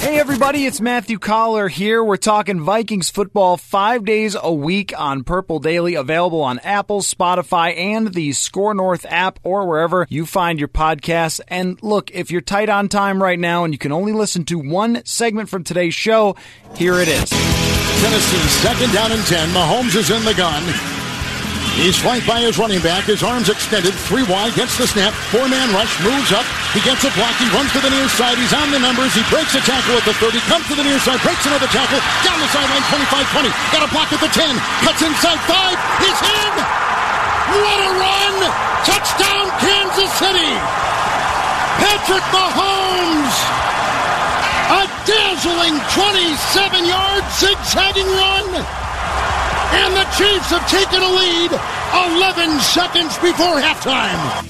Hey everybody, it's Matthew Coller here. We're talking Vikings football five days a week on Purple Daily, available on Apple, Spotify, and the SKOR North app or wherever you find your podcasts. And look, if you're tight on time right now and you can only listen to one segment from today's show, here it is. Tennessee second down and 10. Mahomes is in the gun. He's flanked by his running back, his arms extended, three wide, gets the snap, four man rush, moves up, he gets a block, he runs to the near side, he's on the numbers, he breaks a tackle at the 30, comes to the near side, breaks another tackle, down the sideline, 25 20, got a block at the 10, cuts inside 5, he's in! What a run! Touchdown, Kansas City! Patrick Mahomes! A dazzling 27 yard zigzagging run! And the Chiefs have taken a lead 11 seconds before halftime.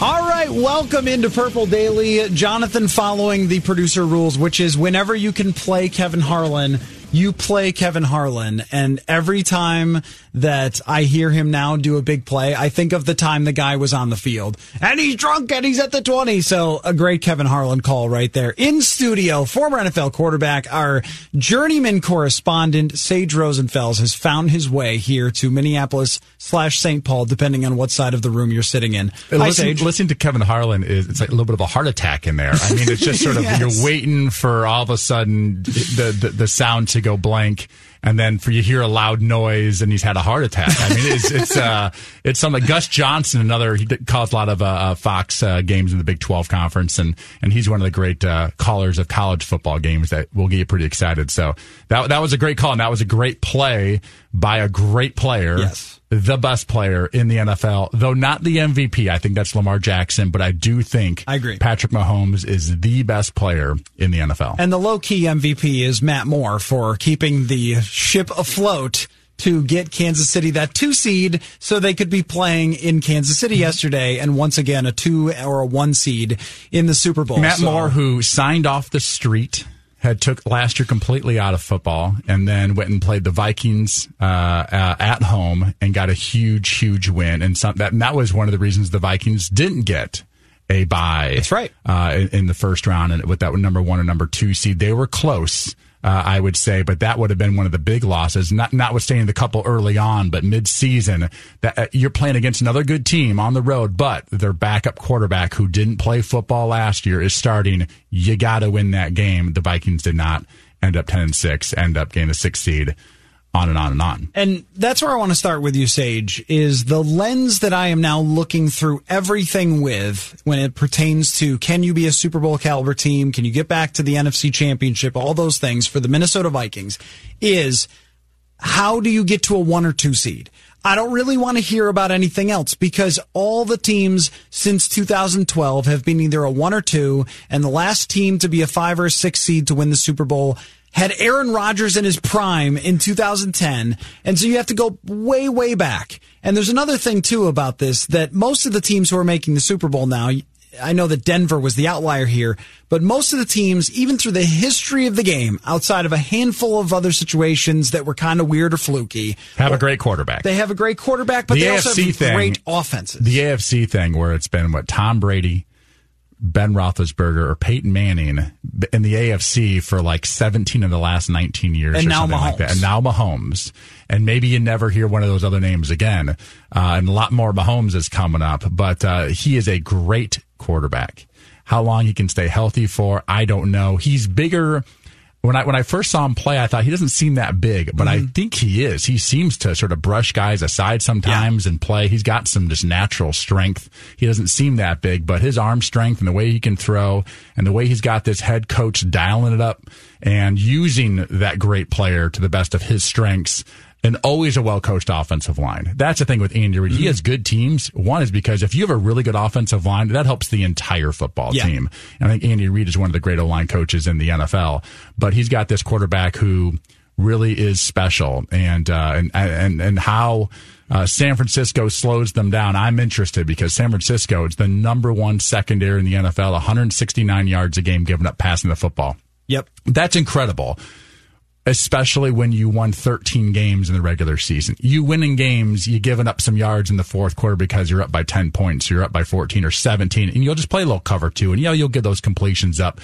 All right, welcome into Purple Daily. Jonathan following the producer rules, which is whenever you can play Kevin Harlan, you play Kevin Harlan. And every time that I hear him now do a big play, I think of the time the guy was on the field and he's drunk and he's at the 20. So a great Kevin Harlan call right there. In studio, former NFL quarterback, our journeyman correspondent, Sage Rosenfels, has found his way here to Minneapolis slash St. Paul, depending on what side of the room you're sitting in. Hi, listen, Sage. listening to Kevin Harlan is it's like a little bit of a heart attack in there. I mean, it's just sort of Yes. you're waiting for all of a sudden the, the the sound to go blank, and then for you hear a loud noise, and he's had a heart attack. I mean, it's it's uh it's something. Gus Johnson, another he calls a lot of uh, uh, Fox uh, games in the Big Twelve conference, and and he's one of the great uh, callers of college football games that will get you pretty excited. So that that was a great call, and that was a great play by a great player Yes. The best player in the NFL, though not the MVP. I think that's Lamar Jackson, but I do think I agree. Patrick Mahomes is the best player in the NFL. And the low key MVP is Matt Moore for keeping the ship afloat to get Kansas City that two seed so they could be playing in Kansas City mm-hmm. yesterday and once again a two or a one seed in the Super Bowl. Matt So- Moore, who signed off the street, had took last year completely out of football, and then went and played the Vikings uh, uh, at home and got a huge, huge win. And some, that and that was one of the reasons the Vikings didn't get a bye. That's right. uh, in, in the first round, and with that number one and number two seed, they were close. Uh, I would say, but that would have been one of the big losses. Not notwithstanding the couple early on, but mid-season, that uh, you're playing against another good team on the road, but their backup quarterback who didn't play football last year is starting. You got to win that game. The Vikings did not end up ten and six, end up getting the sixth seed. On and on and on. And that's where I want to start with you, Sage, is the lens that I am now looking through everything with when it pertains to can you be a Super Bowl caliber team? Can you get back to the NFC championship? All those things for the Minnesota Vikings is how do you get to a one or two seed? I don't really want to hear about anything else because all the teams since 2012 have been either a one or two, and the last team to be a five or a six seed to win the Super Bowl had Aaron Rodgers in his prime in 2010. And so you have to go way, way back. And there's another thing too about this that most of the teams who are making the Super Bowl now, I know that Denver was the outlier here, but most of the teams, even through the history of the game, outside of a handful of other situations that were kind of weird or fluky, Have a great quarterback. they have a great quarterback, but The they also have thing- great offenses. the AFC thing where it's been what Tom Brady, Ben Roethlisberger or Peyton Manning in the AFC for like 17 of the last 19 years and or now something Mahomes. like that. And now Mahomes. And maybe you never hear one of those other names again. Uh, and a lot more Mahomes is coming up, but uh, he is a great quarterback. How long he can stay healthy for, I don't know. He's bigger when I when I first saw him play, I thought he doesn't seem that big, but I mm-hmm. think he is. He seems to sort of brush guys aside sometimes and play. He's got some just natural strength. He doesn't seem that big, but his arm strength and the way he can throw and the way he's got this head coach dialing it up and using that great player to the best of his strengths and always a well coached offensive line. That's the thing with Andy Reid. He has good teams. One is because if you have a really good offensive line, that helps the entire football Yeah. team. And I think Andy Reid is one of the great line coaches in the NFL. But he's got this quarterback who really is special, and uh, and and and how. Uh, San Francisco slows them down. I'm interested because San Francisco is the number one secondary in the NFL, 169 yards a game given up passing the football. Yep. That's incredible, especially when you won 13 games in the regular season. You win in games, you giving up some yards in the fourth quarter because you're up by 10 points, you're up by 14 or 17, and you'll just play a little cover two, and know, you'll get those completions up.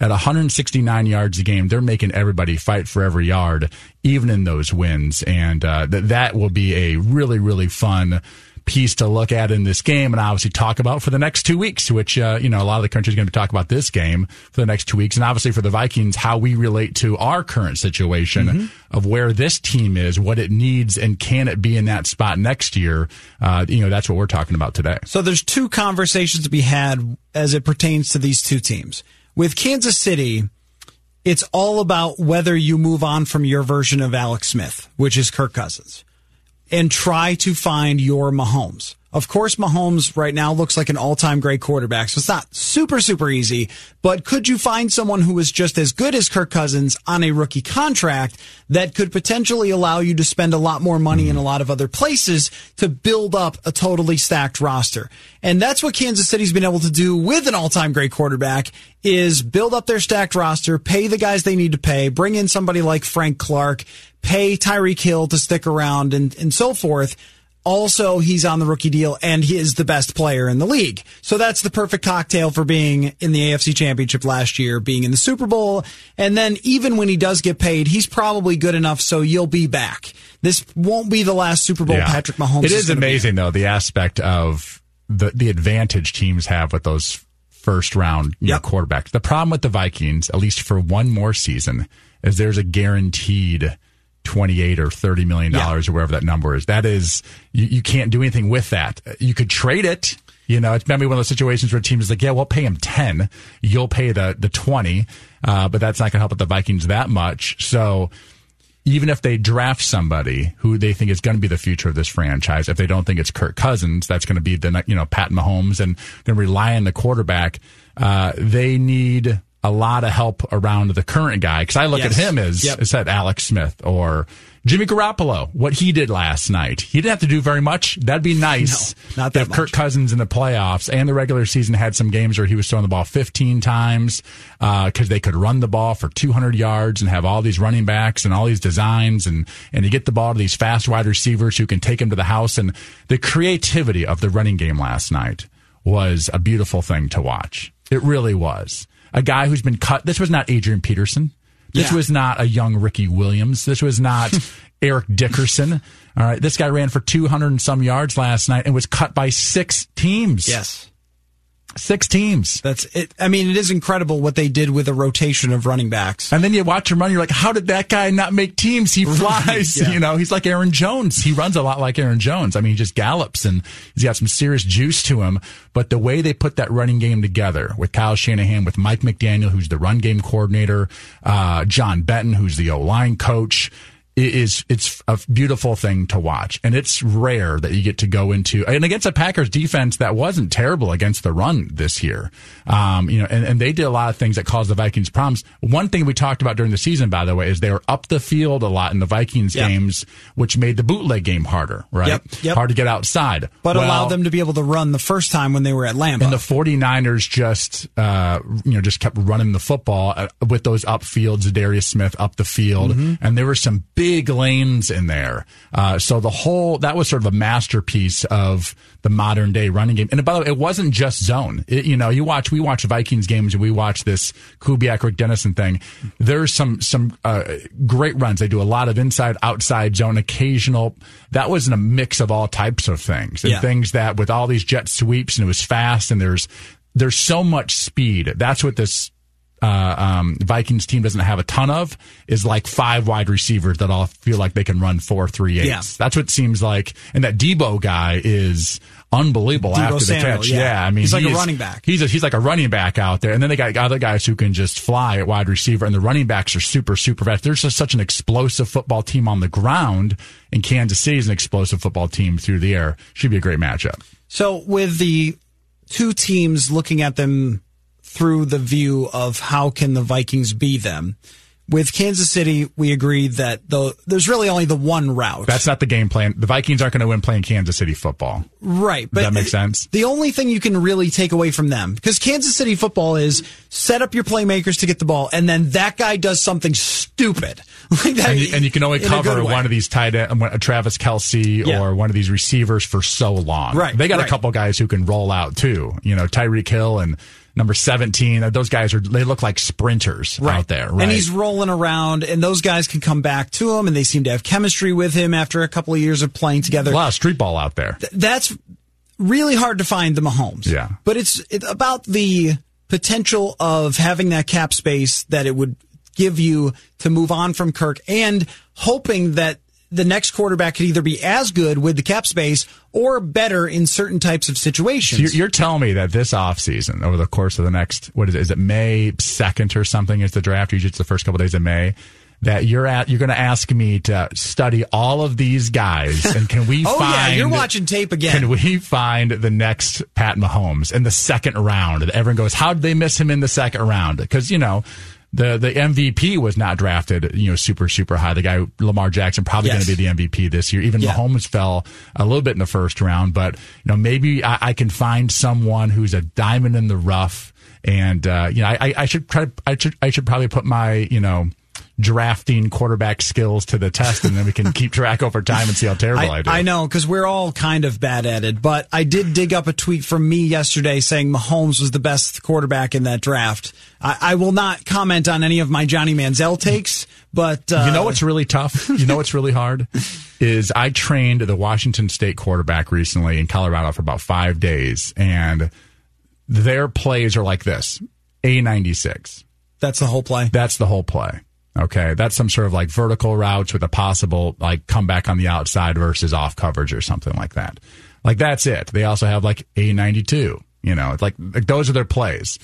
At 169 yards a game, they're making everybody fight for every yard, even in those wins. And uh, th- that will be a really, really fun piece to look at in this game and obviously talk about for the next two weeks, which, uh, you know, a lot of the country is going to talk about this game for the next two weeks. And obviously for the Vikings, how we relate to our current situation of where this team is, what it needs, and can it be in that spot next year? Uh, you know, that's what we're talking about today. So there's two conversations to be had as it pertains to these two teams. With Kansas City, it's all about whether you move on from your version of Alex Smith, which is Kirk Cousins, and try to find your Mahomes. Of course, Mahomes right now looks like an all-time great quarterback, so it's not super, super easy. But could you find someone who is just as good as Kirk Cousins on a rookie contract that could potentially allow you to spend a lot more money in a lot of other places to build up a totally stacked roster? And that's what Kansas City's been able to do with an all-time great quarterback is build up their stacked roster, pay the guys they need to pay, bring in somebody like Frank Clark, pay Tyreek Hill to stick around and, and so forth. Also, he's on the rookie deal and he is the best player in the league. So that's the perfect cocktail for being in the AFC championship last year, being in the Super Bowl. And then even when he does get paid, he's probably good enough so you'll be back. This won't be the last Super Bowl Patrick Mahomes. It is in. amazing though the aspect of the the advantage teams have with those first round know, Yep. quarterbacks. The problem with the Vikings, at least for one more season, is there's a guaranteed. 28 or 30 million dollars or wherever that number is. That is, you, you can't do anything with that. You could trade it. You know, it's maybe one of those situations where a team is like, yeah, we'll pay him 10. You'll pay the, the 20. Uh, but that's not going to help with the Vikings that much. So, even if they draft somebody who they think is going to be the future of this franchise, if they don't think it's Kirk Cousins, that's going to be the you know Pat Mahomes and going to rely on the quarterback. Uh, they need a lot of help around the current guy because I look Yes. at him as Yep. as that Alex Smith or Jimmy Garoppolo. What he did last night, he didn't have to do very much. That'd be nice. No, not that if Kirk. Cousins in the playoffs and the regular season had some games where he was throwing the ball 15 times uh, because they could run the ball for 200 yards and have all these running backs and all these designs and and you get the ball to these fast wide receivers who can take him to the house and the creativity of the running game last night was a beautiful thing to watch. It really was. A guy who's been cut. This was not Adrian Peterson. This Yeah. was not a young Ricky Williams. This was not Eric Dickerson. All right. This guy ran for 200 and some yards last night and was cut by six teams. Yes. Six teams. That's it. I mean, it is incredible what they did with a rotation of running backs. And then you watch him run, you're like, how did that guy not make teams? He flies. yeah. You know, he's like Aaron Jones. He runs a lot like Aaron Jones. I mean, he just gallops and he's got some serious juice to him. But the way they put that running game together with Kyle Shanahan, with Mike McDaniel, who's the run game coordinator, uh, John Benton, who's the O line coach, it is it's a beautiful thing to watch and it's rare that you get to go into and against a packers defense that wasn't terrible against the run this year um, you know and, and they did a lot of things that caused the vikings problems one thing we talked about during the season by the way is they were up the field a lot in the vikings Yep. games which made the bootleg game harder right Yep, yep. hard to get outside But Well, allowed them to be able to run the first time when they were at Lambeau. and the 49ers just, uh, you know, just kept running the football uh, with those upfields, Darius Smith up the field. Mm-hmm. And there were some big lanes in there. Uh, so the whole that was sort of a masterpiece of the modern day running game. And by the way, it wasn't just zone. It, you know, you watch we watch Vikings games and we watch this Kubiak Rick Dennison thing. There's some some uh, great runs. They do a lot of inside outside zone, occasional. That wasn't a mix of all types of things and Yeah. things that with all these jet sweeps and it was fast and there's there's so much speed. That's what this uh, um, Vikings team doesn't have a ton of is like five wide receivers that all feel like they can run four three eights. Yeah. That's what it seems like. And that Deebo guy is unbelievable Deebo after the Samuel, catch. yeah. I mean, He's like he a is- running back. He's a, he's like a running back out there. And then they got other guys who can just fly at wide receiver. And the running backs are super super fast. There's just such an explosive football team on the ground. And Kansas City is an explosive football team through the air. Should be a great matchup. So with the two teams looking at them through the view of how can the Vikings be them. With Kansas City, we agreed that the, there's really only the one route. That's not the game plan. The Vikings aren't going to win playing Kansas City football. right. But that make sense? The only thing you can really take away from them, because Kansas City football is set up your playmakers to get the ball, and then that guy does something stupid. Like that, and you, and you can only in a good cover one of these tight end, Travis Kelce Yeah. or one of these receivers for so long. Right, They got a couple guys who can roll out too. You know, Tyreek Hill and number 17. uh, Those guys are, they look like sprinters out there. Right. And he's rolling around, and those guys can come back to him, and they seem to have chemistry with him after a couple of years of playing together. a lot of street ball out there. That's really hard to find the Mahomes. Yeah. But it's it, about the potential of having that cap space that it would give you to move on from Kirk and hoping that the next quarterback could either be as good with the cap space or better in certain types of situations. So you're, you're telling me that this offseason, over the course of the next, what is it? Is it May 2nd or something? Is the draft? Usually it's the first couple days of May. That you're at, you're going to ask me to study all of these guys, and can we Oh, yeah, find? you're watching tape again. Can we find the next Pat Mahomes in the second round? And everyone goes, "How did they miss him in the second round?" Because you know. The the MVP was not drafted, you know, super super high. The guy Lamar Jackson probably Yes. going to be the MVP this year. Even Yeah. Mahomes fell a little bit in the first round, but you know maybe I, I can find someone who's a diamond in the rough, and uh, you know I, I- I should try. I should I should probably put my you know drafting quarterback skills to the test, and then we can keep track over time and see how terrible I, I, do. I know because we're all kind of bad at it, but I did dig up a tweet from me yesterday saying Mahomes was the best quarterback in that draft. I, I will not comment on any of my Johnny Manziel takes, but uh, You know what's really tough? You know what's really hard? Is I trained the Washington State quarterback recently in Colorado for about five days, and their plays are like this A96. that's the whole play. That's the whole play. Okay. That's some sort of like vertical routes with a possible like comeback on the outside versus off coverage or something like that. Like that's it. They also have like A92, you know, like, like those are their plays.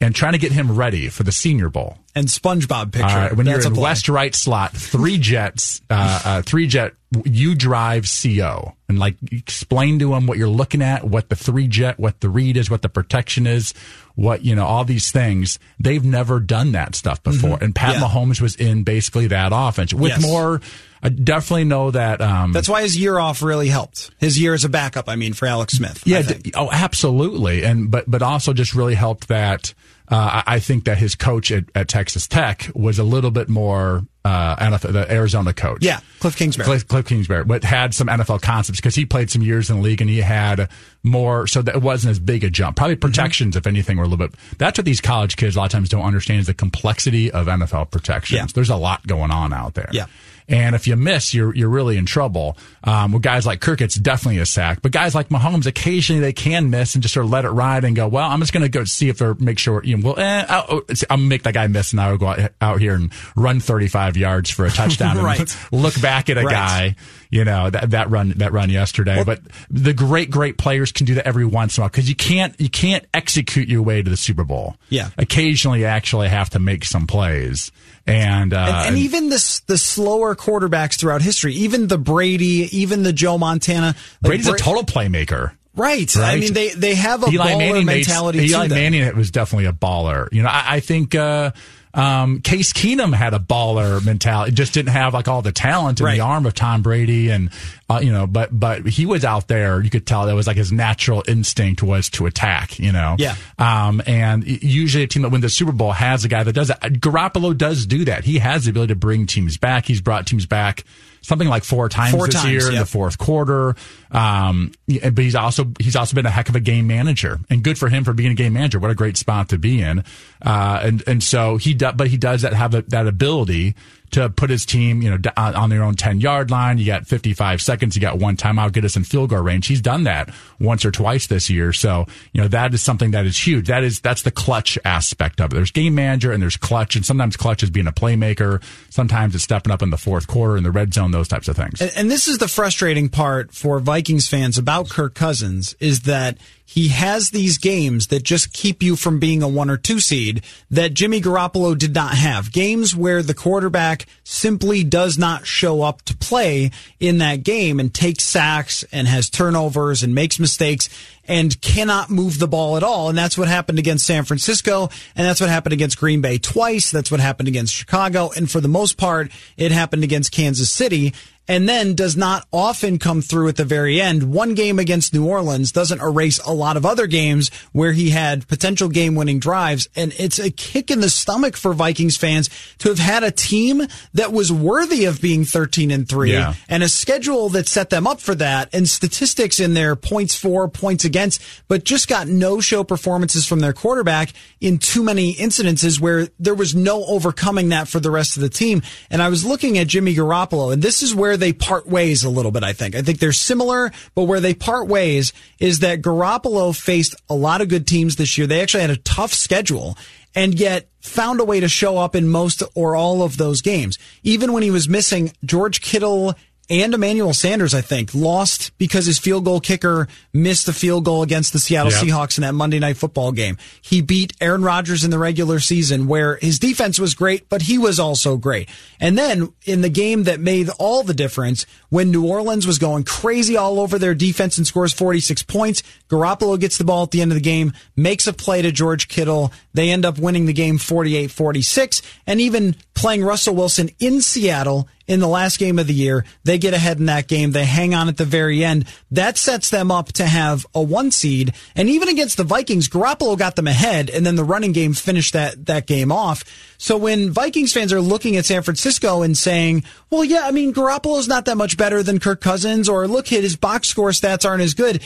And trying to get him ready for the Senior Bowl. And SpongeBob picture. Right, when that's you're in west right slot, three jets, uh, uh, three jet, you drive CO, and like explain to him what you're looking at, what the three jet, what the read is, what the protection is, what you know, all these things. They've never done that stuff before, and Pat Mm-hmm. Yeah. Mahomes was in basically that offense with Yes. more. I definitely know that. Um, That's why his year off really helped. His year as a backup, I mean, for Alex Smith. Yeah. d- Oh, absolutely. And but but also just really helped that. Uh, I think that his coach at, at Texas Tech was a little bit more uh, NFL, the Arizona coach. yeah, Cliff Kingsbury. Cliff, Cliff Kingsbury, but had some NFL concepts because he played some years in the league and he had more, so that it wasn't as big a jump. Probably Mm-hmm. protections, if anything, were a little bit. That's what these college kids a lot of times don't understand is the complexity of NFL protections. Yeah. There's a lot going on out there. Yeah. And if you miss, you're you're really in trouble. Um, with guys like Kirk, it's definitely a sack. But guys like Mahomes, occasionally they can miss and just sort of let it ride and go. Well, I'm just going to go see if they're make sure. You know, well, eh, I'll, I'm gonna make that guy miss, and I will go out, out here and run 35 yards for a touchdown. and Right. look back at a Right. guy. You know that that run that run yesterday. but the great great players can do that every once in a while because you can't you can't execute your way to the Super Bowl. Yeah. Occasionally, you actually have to make some plays. And, uh, and, and even the the slower quarterbacks throughout history, even the Brady, even the Joe Montana. like Brady's a total playmaker. right. I mean, they they have a Eli baller Manning made- mentality Eli to them. Manning was definitely a baller. You know, I, I think uh, Um, Case Keenum had a baller mentality, just didn't have like all the talent in Right. the arm of Tom Brady, and uh, you know, but but he was out there. You could tell that was like his natural instinct was to attack. You know, Yeah. Um, and usually a team that wins the Super Bowl has a guy that does that. Garoppolo does do that. He has the ability to bring teams back. He's brought teams back something like four times Four this times, year in the fourth quarter. Um, but he's also he's also been a heck of a game manager, and good for him for being a game manager. What a great spot to be in. Uh, and and so he does, but he does that have a, that ability to put his team, you know, on uh, on their own 10 yard line. You got 55 seconds. You got one timeout, get us in field goal range. He's done that once or twice this year. So, you know, that is something that is huge. That is, that's the clutch aspect of it. There's game manager and there's clutch. And sometimes clutch is being a playmaker. Sometimes it's stepping up in the fourth quarter in the red zone, those types of things. And, and this is the frustrating part for Vikings fans about Kirk Cousins is that he has these games that just keep you from being a one or two seed that Jimmy Garoppolo did not have. Games where the quarterback simply does not show up to play in that game and takes sacks and has turnovers and makes mistakes and cannot move the ball at all. And that's what happened against San Francisco. And that's what happened against Green Bay twice. That's what happened against Chicago. And for the most part, it happened against Kansas City and then does not often come through at the very end. One game against New Orleans doesn't erase a lot of other games where he had potential game winning drives. And it's a kick in the stomach for Vikings fans to have had a team that was worthy of being 13 and 3 Yeah. and a schedule that set them up for that and statistics in their points for, points against, but just got no show performances from their quarterback in too many incidences where there was no overcoming that for the rest of the team. And I was looking at Jimmy Garoppolo and this is where they part ways a little bit, I think. I think they're similar, but where they part ways is that Garoppolo faced a lot of good teams this year. They actually had a tough schedule and yet found a way to show up in most or all of those games. Even when he was missing George Kittle and Emmanuel Sanders, I think, lost because his field goal kicker missed the field goal against the Seattle Yep. Seahawks in that Monday night football game. He beat Aaron Rodgers in the regular season where his defense was great, but he was also great. And then in the game that made all the difference, when New Orleans was going crazy all over their defense and scores 46 points, Garoppolo gets the ball at the end of the game, makes a play to George Kittle. They end up winning the game 48-46 and even playing Russell Wilson in Seattle in the last game of the year. They get ahead in that game. They hang on at the very end. That sets them up to have a one seed. And even against the Vikings, Garoppolo got them ahead and then the running game finished that, that game off. So when Vikings fans are looking at San Francisco and saying, well, yeah, I mean, Garoppolo's not that much better than Kirk Cousins or look his box score stats aren't as good.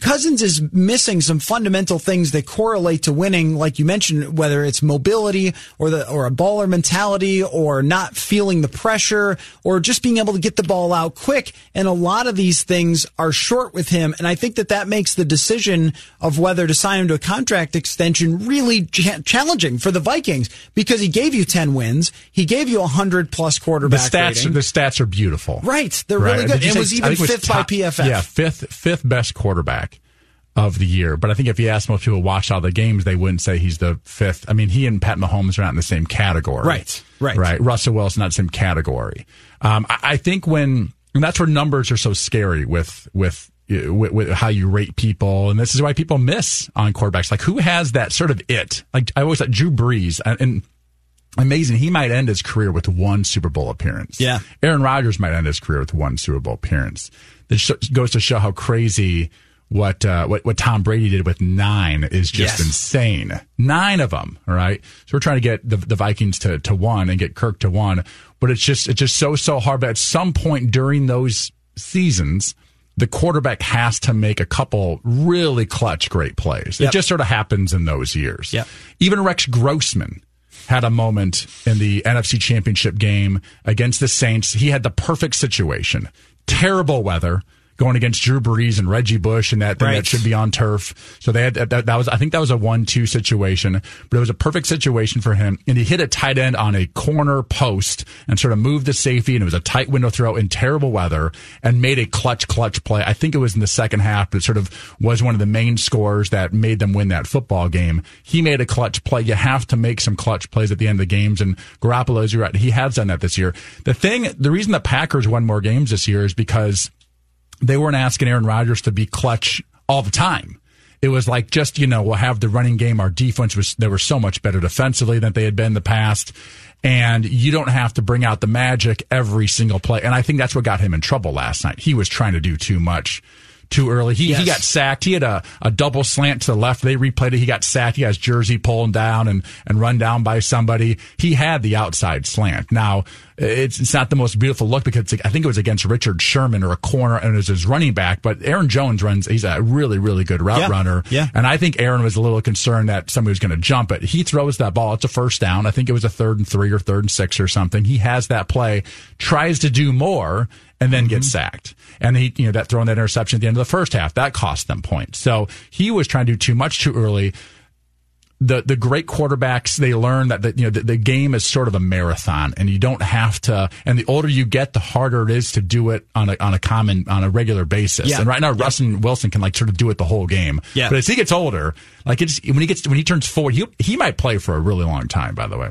Cousins is missing some fundamental things that correlate to winning, like you mentioned, whether it's mobility or the or a baller mentality or not feeling the pressure or just being able to get the ball out quick. And a lot of these things are short with him. And I think that that makes the decision of whether to sign him to a contract extension really cha- challenging for the Vikings because he gave you 10 wins. He gave you a 100 plus quarterback. The stats, rating. the stats are beautiful. Right. They're really good. It say- was even it was fifth by top- PFF. Yeah, fifth fifth best quarterback of the year. But I think if you ask most people who watch all the games, they wouldn't say he's the fifth. I mean, he and Pat Mahomes are not in the same category. Right, right. Right. Russell Wilson not the same category. Um, I, I think when and that's where numbers are so scary with with. With, with how you rate people, and this is why people miss on quarterbacks. Like, who has that sort of it? Like, I always thought Drew Brees, and, and amazing. He might end his career with one Super Bowl appearance. Yeah. Aaron Rodgers might end his career with one Super Bowl appearance. This sh- goes to show how crazy what uh, what what Tom Brady did with nine is just Yes. insane. Nine of them. All right. So we're trying to get the, the Vikings to, to one and get Kirk to one, but it's just it's just so so hard. But at some point during those seasons. The quarterback has to make a couple really clutch, great plays. It Yep. just sort of happens in those years. Yep. Even Rex Grossman had a moment in the NFC Championship game against the Saints. He had the perfect situation. Terrible weather going against Drew Brees and Reggie Bush and that thing Right. that should be on turf. So they had that, that was I think that was a one-two situation, but it was a perfect situation for him. And he hit a tight end on a corner post and sort of moved the safety, and it was a tight window throw in terrible weather, and made a clutch clutch play. I think it was in the second half, but it sort of was one of the main scores that made them win that football game. He made a clutch play. You have to make some clutch plays at the end of the games, and Garoppolo, as you're right, he has done that this year. The thing, the reason the Packers won more games this year is because they weren't asking Aaron Rodgers to be clutch all the time. it was like just you know we'll have the running game. Our defense was they were so much better defensively than they had been in the past, and you don't have to bring out the magic every single play. And I think that's what got him in trouble last night. He was trying to do too much too early. He, yes. he got sacked. He had a, a double slant to the left. They replayed it. He got sacked. He has jersey pulling down and, and run down by somebody. He had the outside slant. Now, it's, it's not the most beautiful look because I think it was against Richard Sherman or a corner and it was his running back, but Aaron Jones runs, he's a really, really good route yeah. runner. Yeah. And I think Aaron was a little concerned that somebody was going to jump it. He throws that ball. It's a first down. I think it was a third and three or third and six or something. He has that play, tries to do more and then mm-hmm. gets sacked. And he, you know, that throwing that interception at the end of the first half, that cost them points. So he was trying to do too much too early. The, the great quarterbacks, they learn that the, you know, the, the game is sort of a marathon and you don't have to, and the older you get, the harder it is to do it on a, on a common, on a regular basis. Yeah. And right now, yeah. Russell Wilson can like sort of do it the whole game. Yeah. But as he gets older, like it's, when he gets, when he turns four, he, he might play for a really long time, by the way.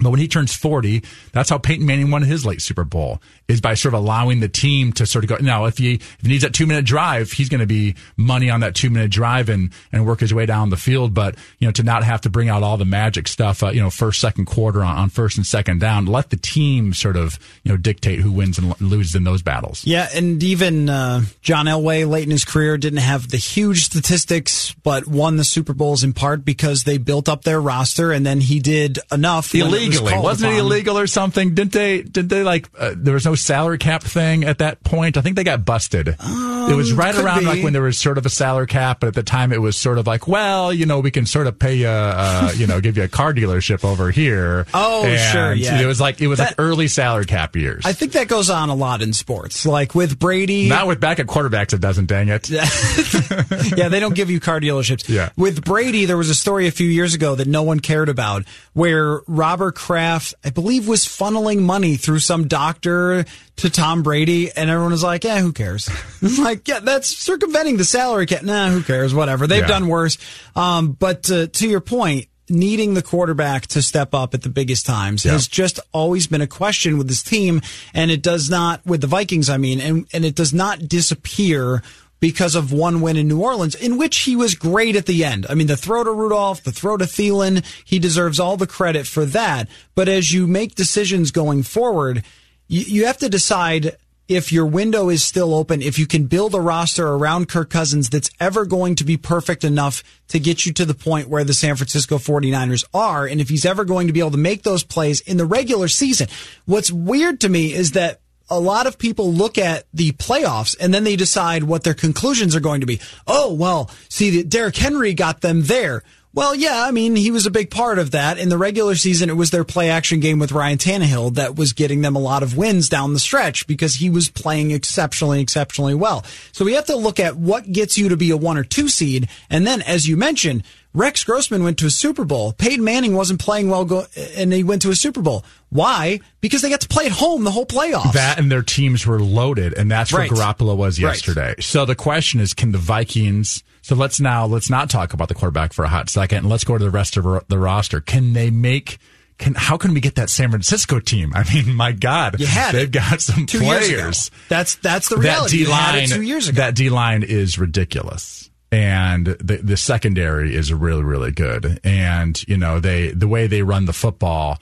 But when he turns 40, that's how Peyton Manning won his late Super Bowl is by sort of allowing the team to sort of go. Now, if he, if he needs that two minute drive, he's going to be money on that two minute drive and, and work his way down the field. But, you know, to not have to bring out all the magic stuff, uh, you know, first, second quarter on, on first and second down, let the team sort of, you know, dictate who wins and loses in those battles. Yeah. And even, uh, John Elway late in his career didn't have the huge statistics, but won the Super Bowls in part because they built up their roster and then he did enough. Illegally. Was not it illegal or something? Didn't they, did they like, uh, there was no salary cap thing at that point. I think they got busted. Um, it was right around be. like when there was sort of a salary cap, but at the time it was sort of like, well, you know, we can sort of pay you, uh, you know, give you a car dealership over here. Oh, and sure, yeah. It was like it was that, like early salary cap years. I think that goes on a lot in sports, like with Brady. Not with back at quarterbacks, it doesn't. Dang it. yeah, they don't give you car dealerships. Yeah. With Brady, there was a story a few years ago that no one cared about, where Robert Kraft, I believe, was funneling money through some doctor to Tom Brady, and everyone was like, "Yeah, who cares?" like, yeah, that's circumventing the salary cap. Nah, who cares? Whatever. They've yeah. done worse. Um, but uh, to your point, needing the quarterback to step up at the biggest times yeah. has just always been a question with this team, and it does not with the Vikings. I mean, and and it does not disappear because of one win in New Orleans, in which he was great at the end. I mean, the throw to Rudolph, the throw to Thielen, he deserves all the credit for that. But as you make decisions going forward, you, you have to decide if your window is still open, if you can build a roster around Kirk Cousins that's ever going to be perfect enough to get you to the point where the San Francisco 49ers are, and if he's ever going to be able to make those plays in the regular season. What's weird to me is that a lot of people look at the playoffs and then they decide what their conclusions are going to be. Oh, well, see, Derrick Henry got them there. Well, yeah, I mean, he was a big part of that. In the regular season, it was their play action game with Ryan Tannehill that was getting them a lot of wins down the stretch because he was playing exceptionally, exceptionally well. So we have to look at what gets you to be a one or two seed. And then, as you mentioned, Rex Grossman went to a Super Bowl. Peyton Manning wasn't playing well, go- and he went to a Super Bowl. Why? Because they got to play at home the whole playoffs. That and their teams were loaded, and that's right. where Garoppolo was yesterday. Right. So the question is, can the Vikings? So let's now let's not talk about the quarterback for a hot second, and let's go to the rest of the roster. Can they make? Can how can we get that San Francisco team? I mean, my God, you had they've got some players. That's that's the reality. That D line two years ago. That D line is ridiculous and the the secondary is really really good and you know they the way they run the football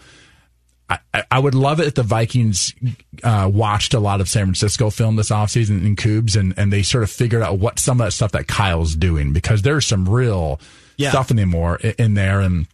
I, I would love it if the Vikings uh, watched a lot of San Francisco film this offseason in Cubes and, and they sort of figured out what some of that stuff that Kyle's doing because there's some real yeah. stuff in there in there and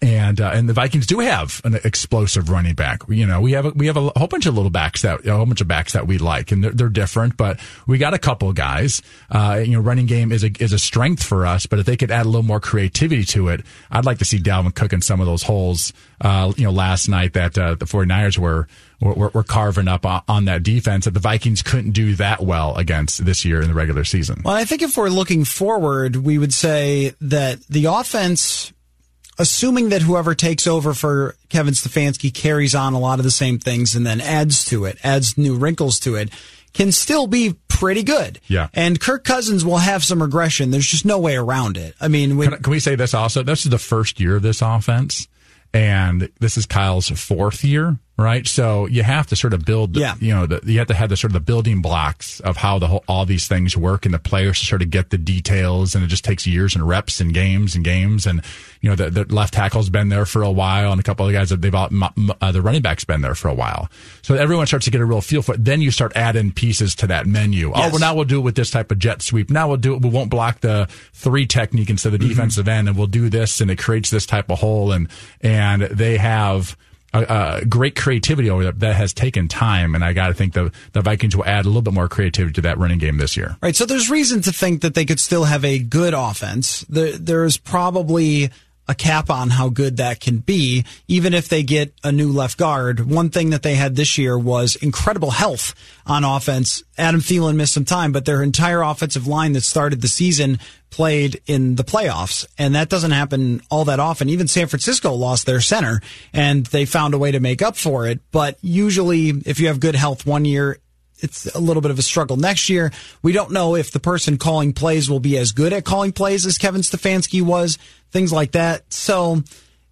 and uh, and the Vikings do have an explosive running back. You know, we have a, we have a whole bunch of little backs that a whole bunch of backs that we like, and they're, they're different. But we got a couple guys. Uh, you know, running game is a is a strength for us. But if they could add a little more creativity to it, I'd like to see Dalvin Cook in some of those holes. Uh, you know, last night that uh, the 49ers were, were were carving up on that defense that the Vikings couldn't do that well against this year in the regular season. Well, I think if we're looking forward, we would say that the offense assuming that whoever takes over for Kevin Stefanski carries on a lot of the same things and then adds to it, adds new wrinkles to it, can still be pretty good. Yeah. And Kirk Cousins will have some regression. There's just no way around it. I mean, when, can, can we say this also? This is the first year of this offense, and this is Kyle's fourth year right? So you have to sort of build, the, Yeah. you know, the, you have to have the sort of the building blocks of how the whole, all these things work, and the players to sort of get the details, and it just takes years and reps and games and games, and you know, the, the left tackle's been there for a while, and a couple of the guys that they've all, m- m- uh, the running back's been there for a while, so everyone starts to get a real feel for it. Then you start adding pieces to that menu. Oh, Yes. well, now we'll do it with this type of jet sweep. Now we'll do it. We won't block the three technique instead of the defensive end, and we'll do this, and it creates this type of hole, and and they have a great creativity over that that has taken time, and I got to think the the Vikings will add a little bit more creativity to that running game this year. Right. So there's reason to think that they could still have a good offense. There, there's probably a cap on how good that can be, even if they get a new left guard. One thing that they had this year was incredible health on offense. Adam Thielen missed some time, but their entire offensive line that started the season played in the playoffs. And that doesn't happen all that often. Even San Francisco lost their center and they found a way to make up for it. But usually if you have good health one year, it's a little bit of a struggle next year. We don't know if the person calling plays will be as good at calling plays as Kevin Stefanski was, things like that. So,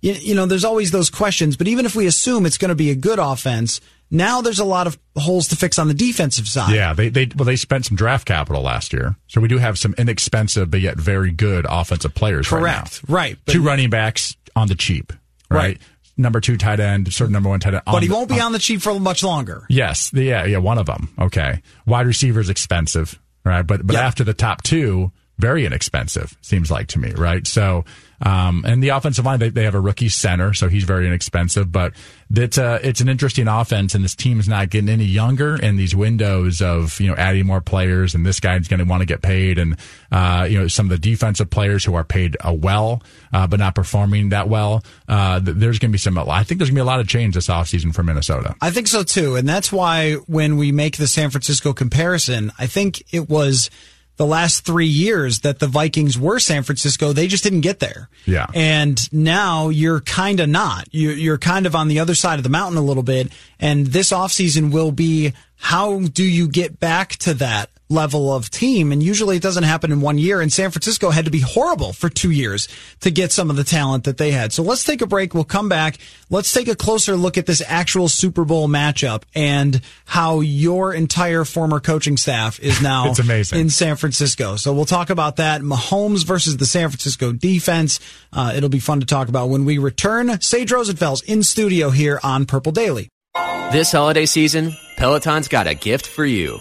you, you know, there's always those questions. But even if we assume it's going to be a good offense, now there's a lot of holes to fix on the defensive side. Yeah, they they well they spent some draft capital last year, so we do have some inexpensive but yet very good offensive players. Correct. right, now. Right. But- Two running backs on the cheap. Right. Right. Number two tight end, sort of number one tight end. But on he won't be on the cheap for much longer. Yes, the- yeah, yeah, one of them. Okay, wide receiver is expensive, right? But but Yep. after the top two, very inexpensive. Seems like to me, right? So, um, and the offensive line, they, they have a rookie center, so he's very inexpensive. But it's uh, it's an interesting offense, and this team's not getting any younger. And these windows of you know adding more players, and this guy's going to want to get paid, and uh, you know some of the defensive players who are paid uh, well, uh, but not performing that well. Uh, th- there's going to be some. I think there's going to be a lot of change this offseason for Minnesota. I think so too. And that's why when we make the San Francisco comparison, I think it was the last three years that the Vikings were San Francisco. They just didn't get there. Yeah. And now you're kind of not. You're, you're kind of on the other side of the mountain a little bit. And this offseason will be how do you get back to that level of team? And usually it doesn't happen in one year. And San Francisco had to be horrible for two years to get some of the talent that they had. So let's take a break. We'll come back. Let's take a closer look at this actual Super Bowl matchup and how your entire former coaching staff is now It's amazing. in San Francisco. So we'll talk about that. Mahomes versus the San Francisco defense. Uh, it'll be fun to talk about when we return. Sage Rosenfels in studio here on Purple Daily. This holiday season, Peloton's got a gift for you.